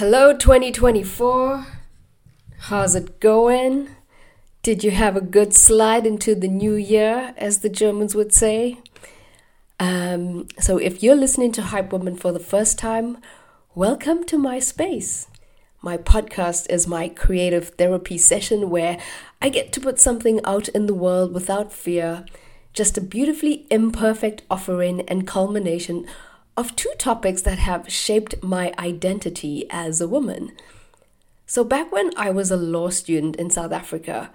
Hello, 2024. How's it going? Did you have a good slide into the new year, as the Germans would say? Um, so, if you're listening to Hype Woman for the first time, welcome to my space. My podcast is my creative therapy session where I get to put something out in the world without fear, just a beautifully imperfect offering and culmination of two topics that have shaped my identity as a woman. So, back when I was a law student in South Africa,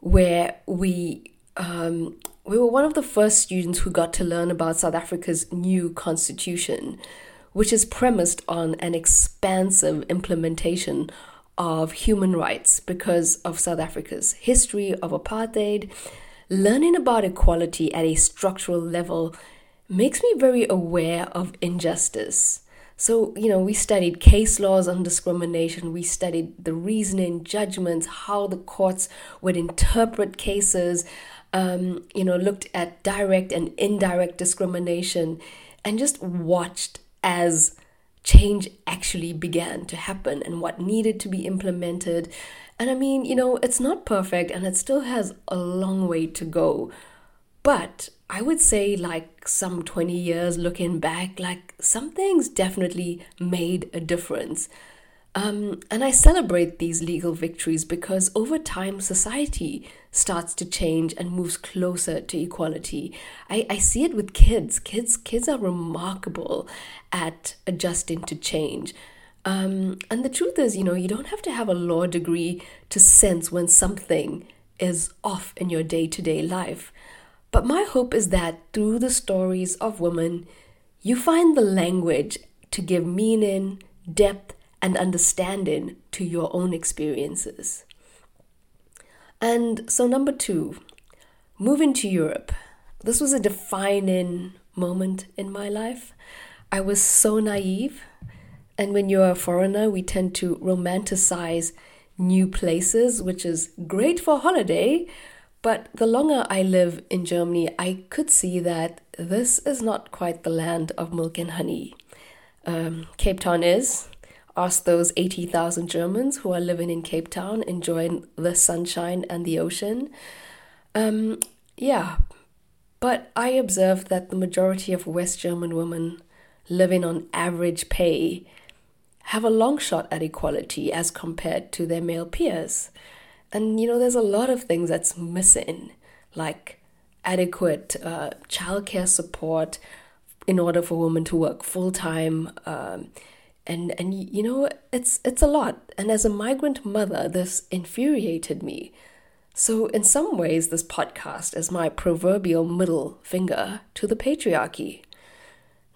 where we um, we were one of the first students who got to learn about South Africa's new constitution, which is premised on an expansive implementation of human rights because of South Africa's history of apartheid. Learning about equality at a structural level makes me very aware of injustice. So, you know, we studied case laws on discrimination, we studied the reasoning, judgments, how the courts would interpret cases, um, you know, looked at direct and indirect discrimination, and just watched as change actually began to happen and what needed to be implemented. And I mean, you know, it's not perfect and it still has a long way to go. But I would say, like some 20 years looking back, like some things definitely made a difference. Um, and I celebrate these legal victories because over time, society starts to change and moves closer to equality. I, I see it with kids. Kids, kids are remarkable at adjusting to change. Um, and the truth is, you know, you don't have to have a law degree to sense when something is off in your day to day life. But my hope is that through the stories of women, you find the language to give meaning, depth, and understanding to your own experiences. And so, number two, moving to Europe. This was a defining moment in my life. I was so naive. And when you're a foreigner, we tend to romanticize new places, which is great for holiday, but the longer I live in Germany, I could see that this is not quite the land of milk and honey. Um, Cape Town is. Ask those 80,000 Germans who are living in Cape Town, enjoying the sunshine and the ocean. Um, yeah, but I observed that the majority of West German women living on average pay have a long shot at equality as compared to their male peers. And you know, there's a lot of things that's missing, like adequate uh, childcare support in order for women to work full time. Um, and and you know, it's it's a lot. And as a migrant mother, this infuriated me. So in some ways, this podcast is my proverbial middle finger to the patriarchy.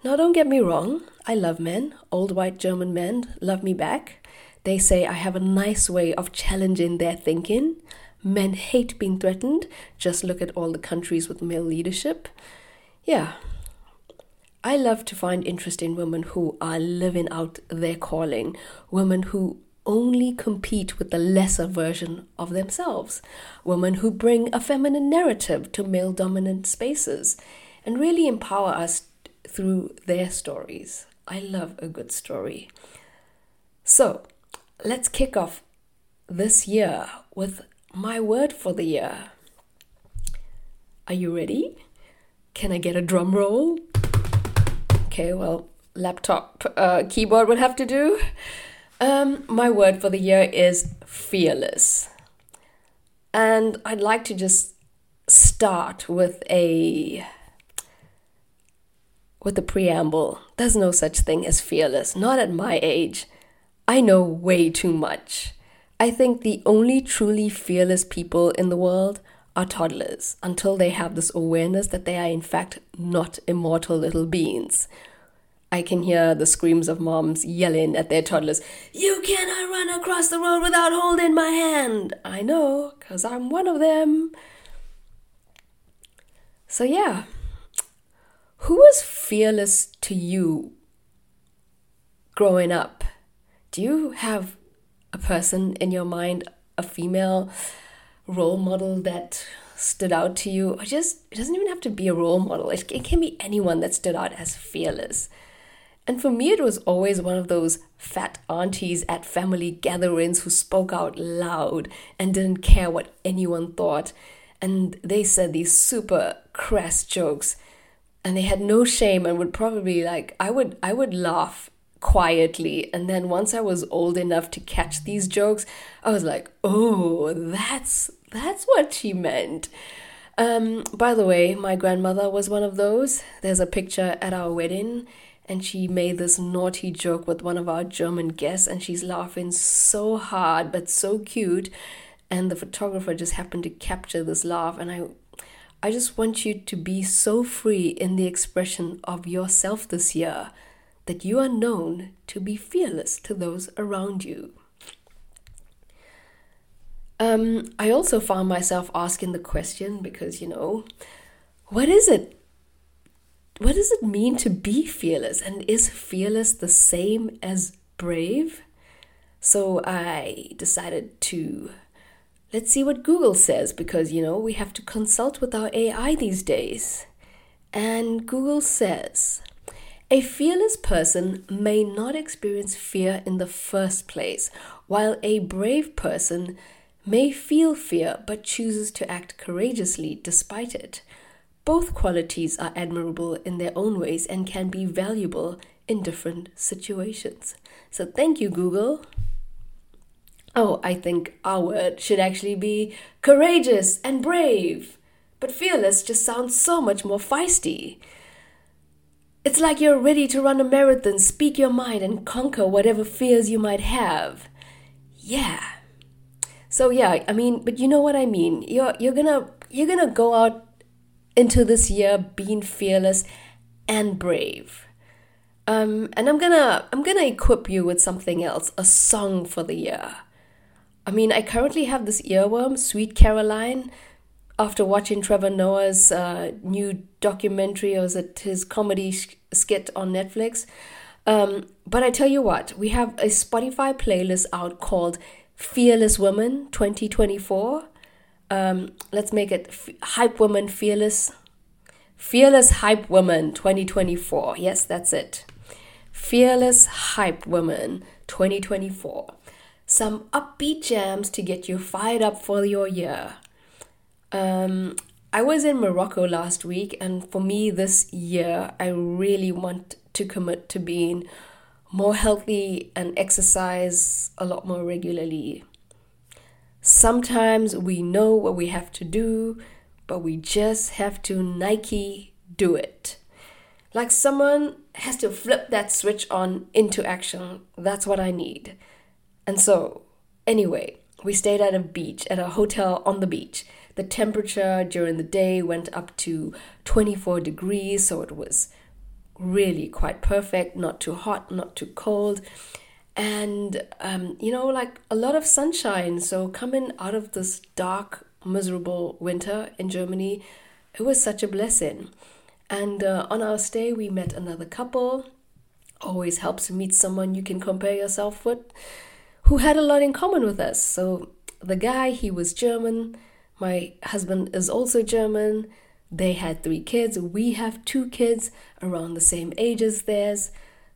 Now, don't get me wrong, I love men. Old white German men love me back. They say I have a nice way of challenging their thinking. Men hate being threatened. Just look at all the countries with male leadership. Yeah. I love to find interest in women who are living out their calling, women who only compete with the lesser version of themselves, women who bring a feminine narrative to male dominant spaces and really empower us through their stories. I love a good story. So, let's kick off this year with my word for the year. Are you ready? Can I get a drum roll? Okay, well, laptop uh, keyboard would have to do. Um, my word for the year is fearless. And I'd like to just start with a with a preamble. There's no such thing as fearless, not at my age. I know way too much. I think the only truly fearless people in the world are toddlers until they have this awareness that they are, in fact, not immortal little beings. I can hear the screams of moms yelling at their toddlers, You cannot run across the road without holding my hand. I know, because I'm one of them. So, yeah. Who was fearless to you growing up? Do you have a person in your mind, a female role model that stood out to you? Or just, it doesn't even have to be a role model, it, it can be anyone that stood out as fearless. And for me, it was always one of those fat aunties at family gatherings who spoke out loud and didn't care what anyone thought. And they said these super crass jokes and they had no shame and would probably like I would I would laugh quietly and then once I was old enough to catch these jokes I was like oh that's that's what she meant. Um by the way my grandmother was one of those. There's a picture at our wedding and she made this naughty joke with one of our German guests and she's laughing so hard but so cute and the photographer just happened to capture this laugh and I I just want you to be so free in the expression of yourself this year that you are known to be fearless to those around you. Um, I also found myself asking the question because, you know, what is it? What does it mean to be fearless? And is fearless the same as brave? So I decided to Let's see what Google says because, you know, we have to consult with our AI these days. And Google says a fearless person may not experience fear in the first place, while a brave person may feel fear but chooses to act courageously despite it. Both qualities are admirable in their own ways and can be valuable in different situations. So, thank you, Google. Oh, I think our word should actually be courageous and brave. But fearless just sounds so much more feisty. It's like you're ready to run a marathon, speak your mind, and conquer whatever fears you might have. Yeah. So yeah, I mean, but you know what I mean. You're you're gonna you're gonna go out into this year being fearless and brave. Um, and I'm gonna I'm gonna equip you with something else, a song for the year. I mean, I currently have this earworm, Sweet Caroline, after watching Trevor Noah's uh, new documentary, or it his comedy sh- skit on Netflix? Um, but I tell you what, we have a Spotify playlist out called Fearless Women 2024. Um, let's make it F- Hype Women Fearless. Fearless Hype Women 2024. Yes, that's it. Fearless Hype Women 2024 some upbeat jams to get you fired up for your year. Um, I was in Morocco last week, and for me this year, I really want to commit to being more healthy and exercise a lot more regularly. Sometimes we know what we have to do, but we just have to Nike do it. Like someone has to flip that switch on into action. That's what I need. And so, anyway, we stayed at a beach, at a hotel on the beach. The temperature during the day went up to 24 degrees, so it was really quite perfect, not too hot, not too cold. And, um, you know, like a lot of sunshine. So, coming out of this dark, miserable winter in Germany, it was such a blessing. And uh, on our stay, we met another couple. Always helps to meet someone you can compare yourself with who had a lot in common with us. So the guy, he was German. My husband is also German. They had three kids. We have two kids around the same age as theirs.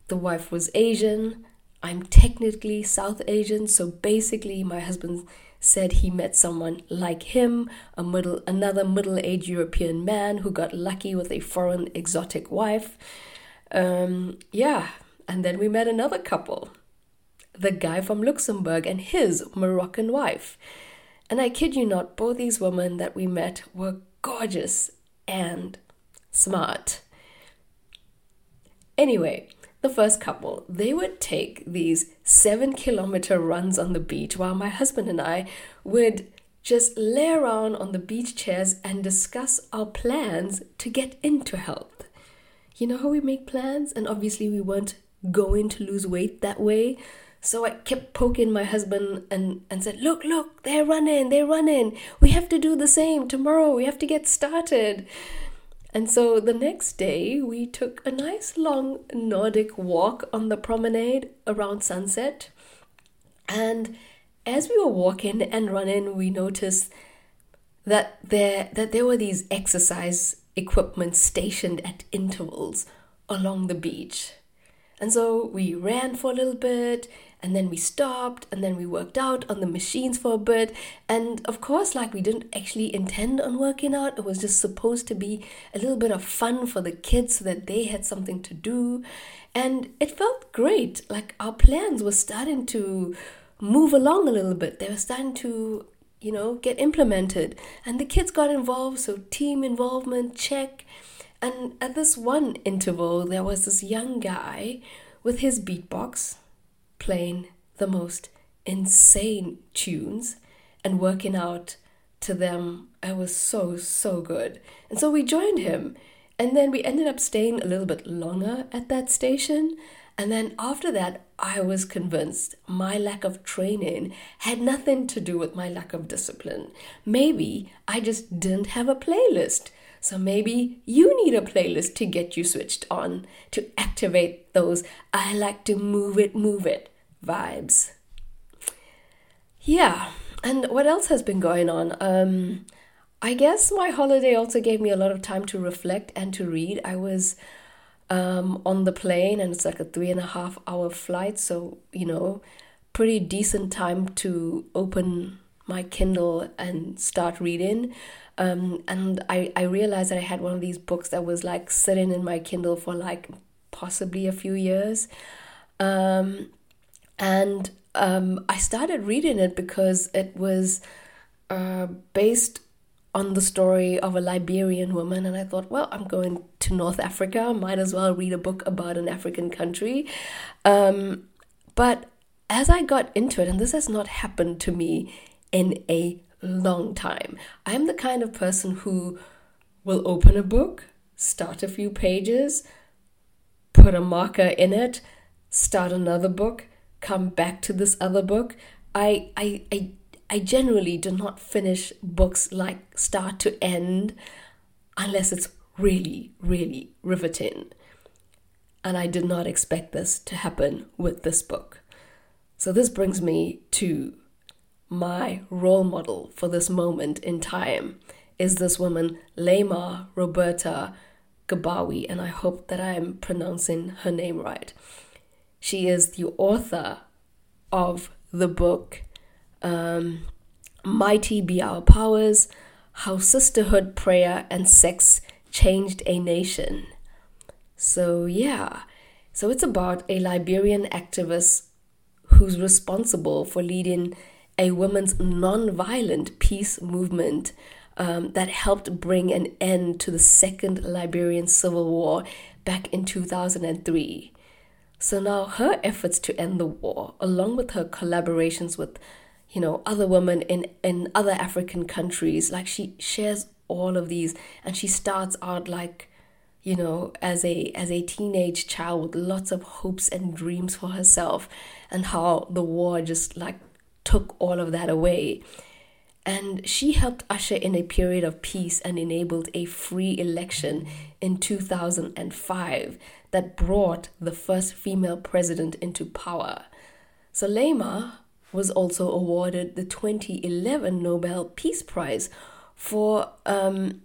The wife was Asian. I'm technically South Asian, so basically my husband said he met someone like him, a middle another middle-aged European man who got lucky with a foreign exotic wife. Um, yeah, and then we met another couple the guy from Luxembourg and his Moroccan wife. And I kid you not, both these women that we met were gorgeous and smart. Anyway, the first couple, they would take these seven kilometer runs on the beach while my husband and I would just lay around on the beach chairs and discuss our plans to get into health. You know how we make plans? And obviously, we weren't going to lose weight that way. So I kept poking my husband and, and said, Look, look, they're running, they're running. We have to do the same tomorrow. We have to get started. And so the next day, we took a nice long Nordic walk on the promenade around sunset. And as we were walking and running, we noticed that there that there were these exercise equipment stationed at intervals along the beach. And so we ran for a little bit and then we stopped and then we worked out on the machines for a bit. And of course, like we didn't actually intend on working out, it was just supposed to be a little bit of fun for the kids so that they had something to do. And it felt great. Like our plans were starting to move along a little bit, they were starting to you know, get implemented. And the kids got involved, so team involvement, check. And at this one interval, there was this young guy with his beatbox playing the most insane tunes and working out to them. I was so, so good. And so we joined him. And then we ended up staying a little bit longer at that station. And then after that, I was convinced my lack of training had nothing to do with my lack of discipline. Maybe I just didn't have a playlist. So maybe you need a playlist to get you switched on, to activate those I like to move it, move it vibes. Yeah, and what else has been going on? Um, I guess my holiday also gave me a lot of time to reflect and to read. I was um, on the plane, and it's like a three and a half hour flight, so you know, pretty decent time to open my Kindle and start reading. Um, and I, I realized that I had one of these books that was like sitting in my Kindle for like possibly a few years. Um, and um, I started reading it because it was uh, based on the story of a Liberian woman. And I thought, well, I'm going to North Africa, might as well read a book about an African country. Um, but as I got into it, and this has not happened to me in a long time. I'm the kind of person who will open a book, start a few pages, put a marker in it, start another book, come back to this other book. I I I I generally do not finish books like start to end unless it's really, really riveting. And I did not expect this to happen with this book. So, this brings me to my role model for this moment in time is this woman, Leymah Roberta Gbowee, and I hope that I am pronouncing her name right. She is the author of the book um, Mighty Be Our Powers How Sisterhood, Prayer, and Sex Changed a Nation. So, yeah, so it's about a Liberian activist who's responsible for leading a women's non-violent peace movement um, that helped bring an end to the Second Liberian Civil War back in 2003. So now her efforts to end the war, along with her collaborations with, you know, other women in, in other African countries, like she shares all of these and she starts out like you know as a as a teenage child with lots of hopes and dreams for herself and how the war just like took all of that away. And she helped usher in a period of peace and enabled a free election in 2005 that brought the first female president into power. Salema was also awarded the 2011 Nobel Peace Prize for um,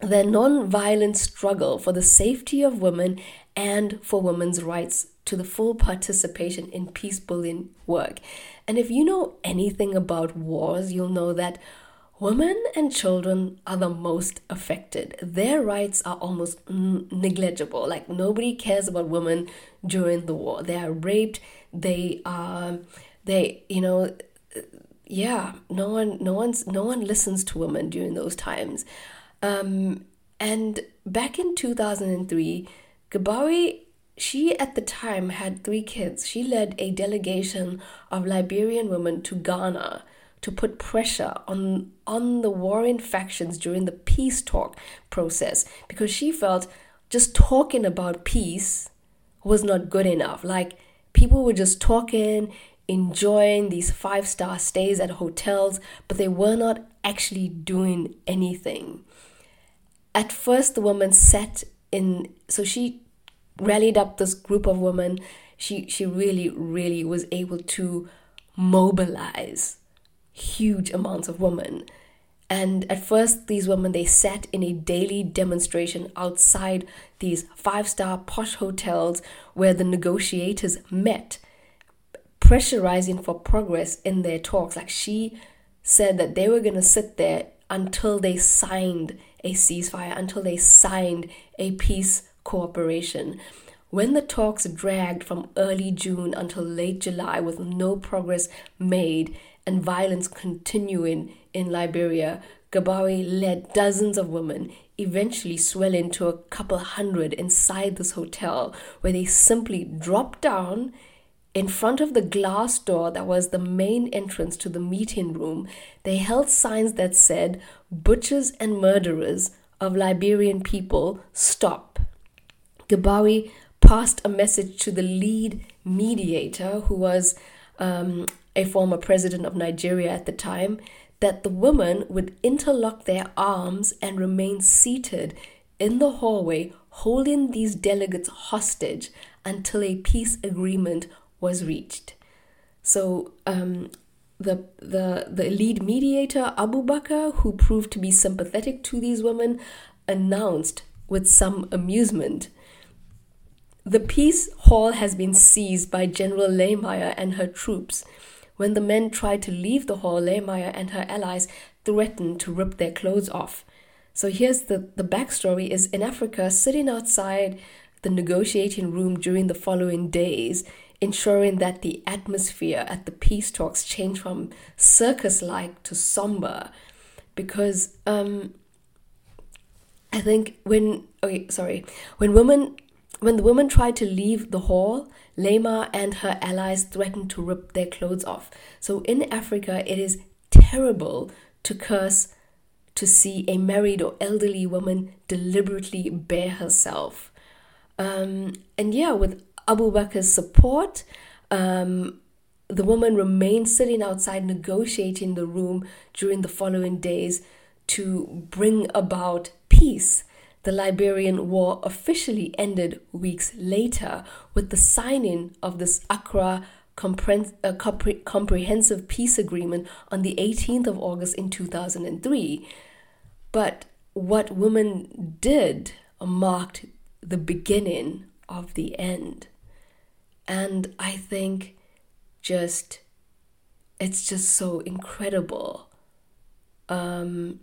their non-violent struggle for the safety of women and for women's rights to the full participation in peace building work. And if you know anything about wars, you'll know that women and children are the most affected. Their rights are almost negligible. Like nobody cares about women during the war. They are raped. They are, they, you know, yeah, no one, no one's, no one listens to women during those times. Um, and back in 2003, Gbowee she at the time had three kids. She led a delegation of Liberian women to Ghana to put pressure on on the warring factions during the peace talk process because she felt just talking about peace was not good enough. Like people were just talking, enjoying these five star stays at hotels, but they were not actually doing anything. At first, the woman sat in, so she rallied up this group of women. She she really really was able to mobilize huge amounts of women. And at first, these women they sat in a daily demonstration outside these five-star posh hotels where the negotiators met, pressurizing for progress in their talks. Like she said that they were going to sit there until they signed a ceasefire, until they signed a peace cooperation. When the talks dragged from early June until late July with no progress made and violence continuing in Liberia, Gbowee led dozens of women, eventually swelling to a couple hundred inside this hotel, where they simply dropped down in front of the glass door that was the main entrance to the meeting room. They held signs that said, Butchers and murderers of Liberian people, stop. Gbowee passed a message to the lead mediator, who was um, a former president of Nigeria at the time, that the women would interlock their arms and remain seated in the hallway, holding these delegates hostage until a peace agreement was reached. So um, the the the lead mediator Abubakar, who proved to be sympathetic to these women, announced with some amusement. The peace hall has been seized by General Leymah and her troops. When the men tried to leave the hall, Leymah and her allies threatened to rip their clothes off. So here's the, the backstory is in Africa, sitting outside the negotiating room during the following days, ensuring that the atmosphere at the peace talks change from circus-like to somber. Because um, I think when okay, sorry, when women when the women tried to leave the hall, Leymah and her allies threatened to rip their clothes off. So in Africa, it is terrible to curse to see a married or elderly woman deliberately bare herself. Um, and yeah, with Abubakar's support, um, the woman remained sitting outside negotiating the room during the following days to bring about peace the Liberian War officially ended weeks later with the signing of this Accra uh, Comprehensive Peace Agreement on the 18th of August in 2003. But what women did marked the beginning of the end. And I think just, it's just so incredible um,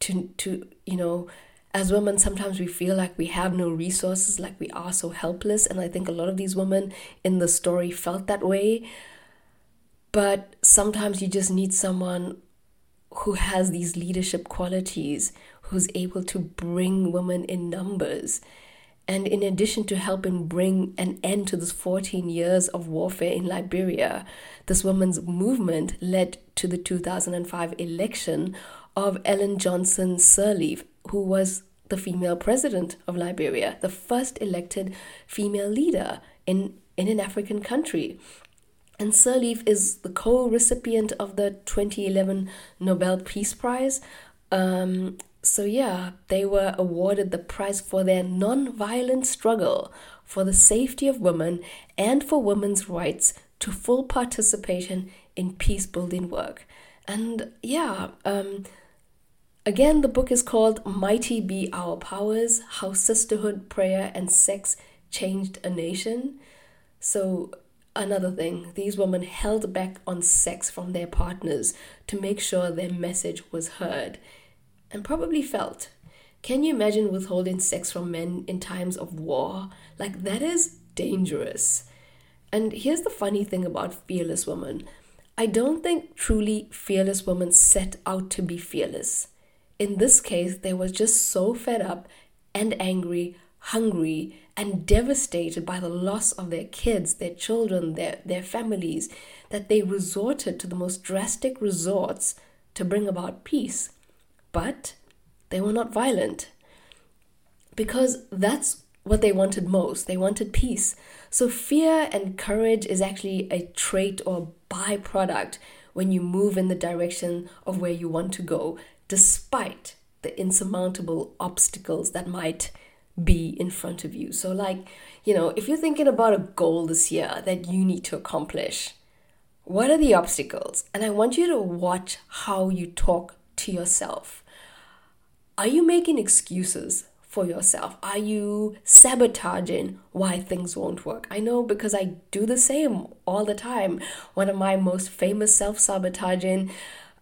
to, to, you know, as women, sometimes we feel like we have no resources, like we are so helpless. And I think a lot of these women in the story felt that way. But sometimes you just need someone who has these leadership qualities, who's able to bring women in numbers. And in addition to helping bring an end to this 14 years of warfare in Liberia, this women's movement led to the 2005 election of Ellen Johnson Sirleaf who was the female president of Liberia, the first elected female leader in, in an African country. And Sirleaf is the co recipient of the 2011 Nobel Peace Prize. Um, so, yeah, they were awarded the prize for their non violent struggle for the safety of women and for women's rights to full participation in peace building work. And yeah, um, Again, the book is called Mighty Be Our Powers How Sisterhood, Prayer, and Sex Changed a Nation. So, another thing, these women held back on sex from their partners to make sure their message was heard and probably felt. Can you imagine withholding sex from men in times of war? Like, that is dangerous. And here's the funny thing about fearless women I don't think truly fearless women set out to be fearless in this case, they were just so fed up and angry, hungry, and devastated by the loss of their kids, their children, their, their families, that they resorted to the most drastic resorts to bring about peace. But they were not violent because that's what they wanted most. They wanted peace. So, fear and courage is actually a trait or byproduct when you move in the direction of where you want to go despite the insurmountable obstacles that might be in front of you. So, like, you know, if you're thinking about a goal this year that you need to accomplish, what are the obstacles? And I want you to watch how you talk to yourself. Are you making excuses for yourself? Are you sabotaging why things won't work? I know because I do the same all the time. One of my most famous self sabotaging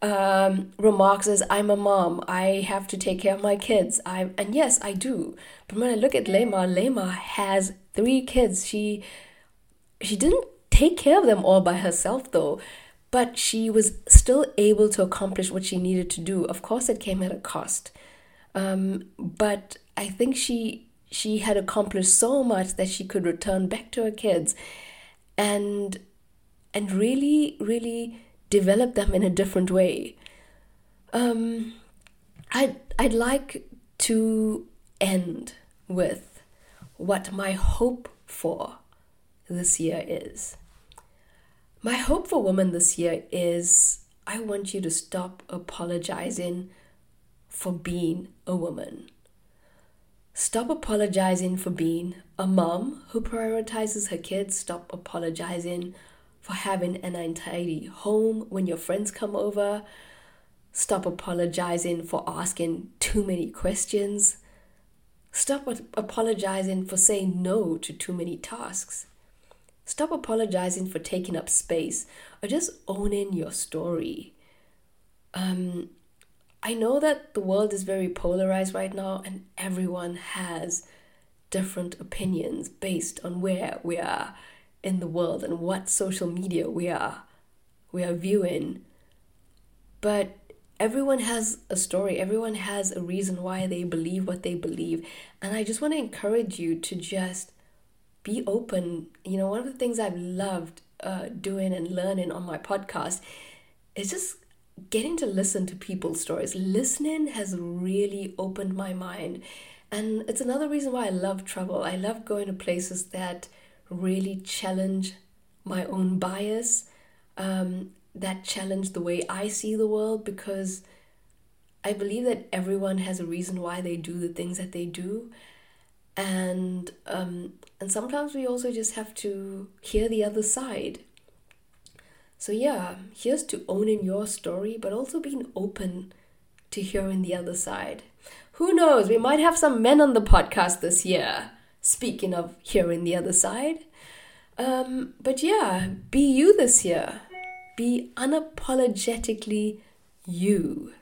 um, remarks is, I'm a mom. I have to take care of my kids. I and yes, I do. But when I look at Leymah, Leymah has three kids. She she didn't take care of them all by herself though but she was still able to accomplish what she needed to do of course it came at a cost um, but i think she she had accomplished so much that she could return back to her kids and and really really develop them in a different way um, I'd, I'd like to end with what my hope for this year is. My hope for women this year is I want you to stop apologizing for being a woman. Stop apologizing for being a mom who prioritizes her kids. Stop apologizing for having an untidy home when your friends come over. Stop apologizing for asking too many questions. Stop apologizing for saying no to too many tasks. Stop apologizing for taking up space or just owning your story. Um, I know that the world is very polarized right now, and everyone has different opinions based on where we are in the world and what social media we are we are viewing. But everyone has a story, everyone has a reason why they believe what they believe. And I just want to encourage you to just be open. You know, one of the things I've loved uh, doing and learning on my podcast is just getting to listen to people's stories. Listening has really opened my mind. And it's another reason why I love travel. I love going to places that really challenge my own bias, um, that challenge the way I see the world, because I believe that everyone has a reason why they do the things that they do. And um, and sometimes we also just have to hear the other side. So yeah here's to owning your story but also being open to hearing the other side. Who knows? We might have some men on the podcast this year speaking of hearing the other side. Um, but yeah be you this year. Be unapologetically you